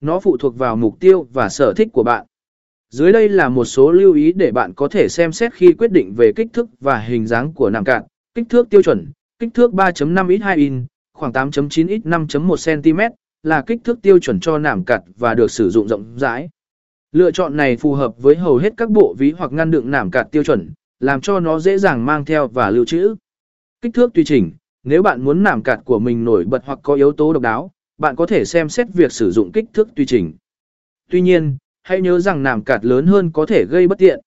nó phụ thuộc vào mục tiêu và sở thích của bạn. Dưới đây là một số lưu ý để bạn có thể xem xét khi quyết định về kích thước và hình dáng của nạm cạn. Kích thước tiêu chuẩn, kích thước 3.5 x 2 in, khoảng 8.9 x 5.1 cm là kích thước tiêu chuẩn cho nạm cạn và được sử dụng rộng rãi. Lựa chọn này phù hợp với hầu hết các bộ ví hoặc ngăn đựng nạm cạn tiêu chuẩn, làm cho nó dễ dàng mang theo và lưu trữ. Kích thước tùy chỉnh, nếu bạn muốn nạm cạn của mình nổi bật hoặc có yếu tố độc đáo, bạn có thể xem xét việc sử dụng kích thước tùy chỉnh. Tuy nhiên, hãy nhớ rằng nàm cạt lớn hơn có thể gây bất tiện.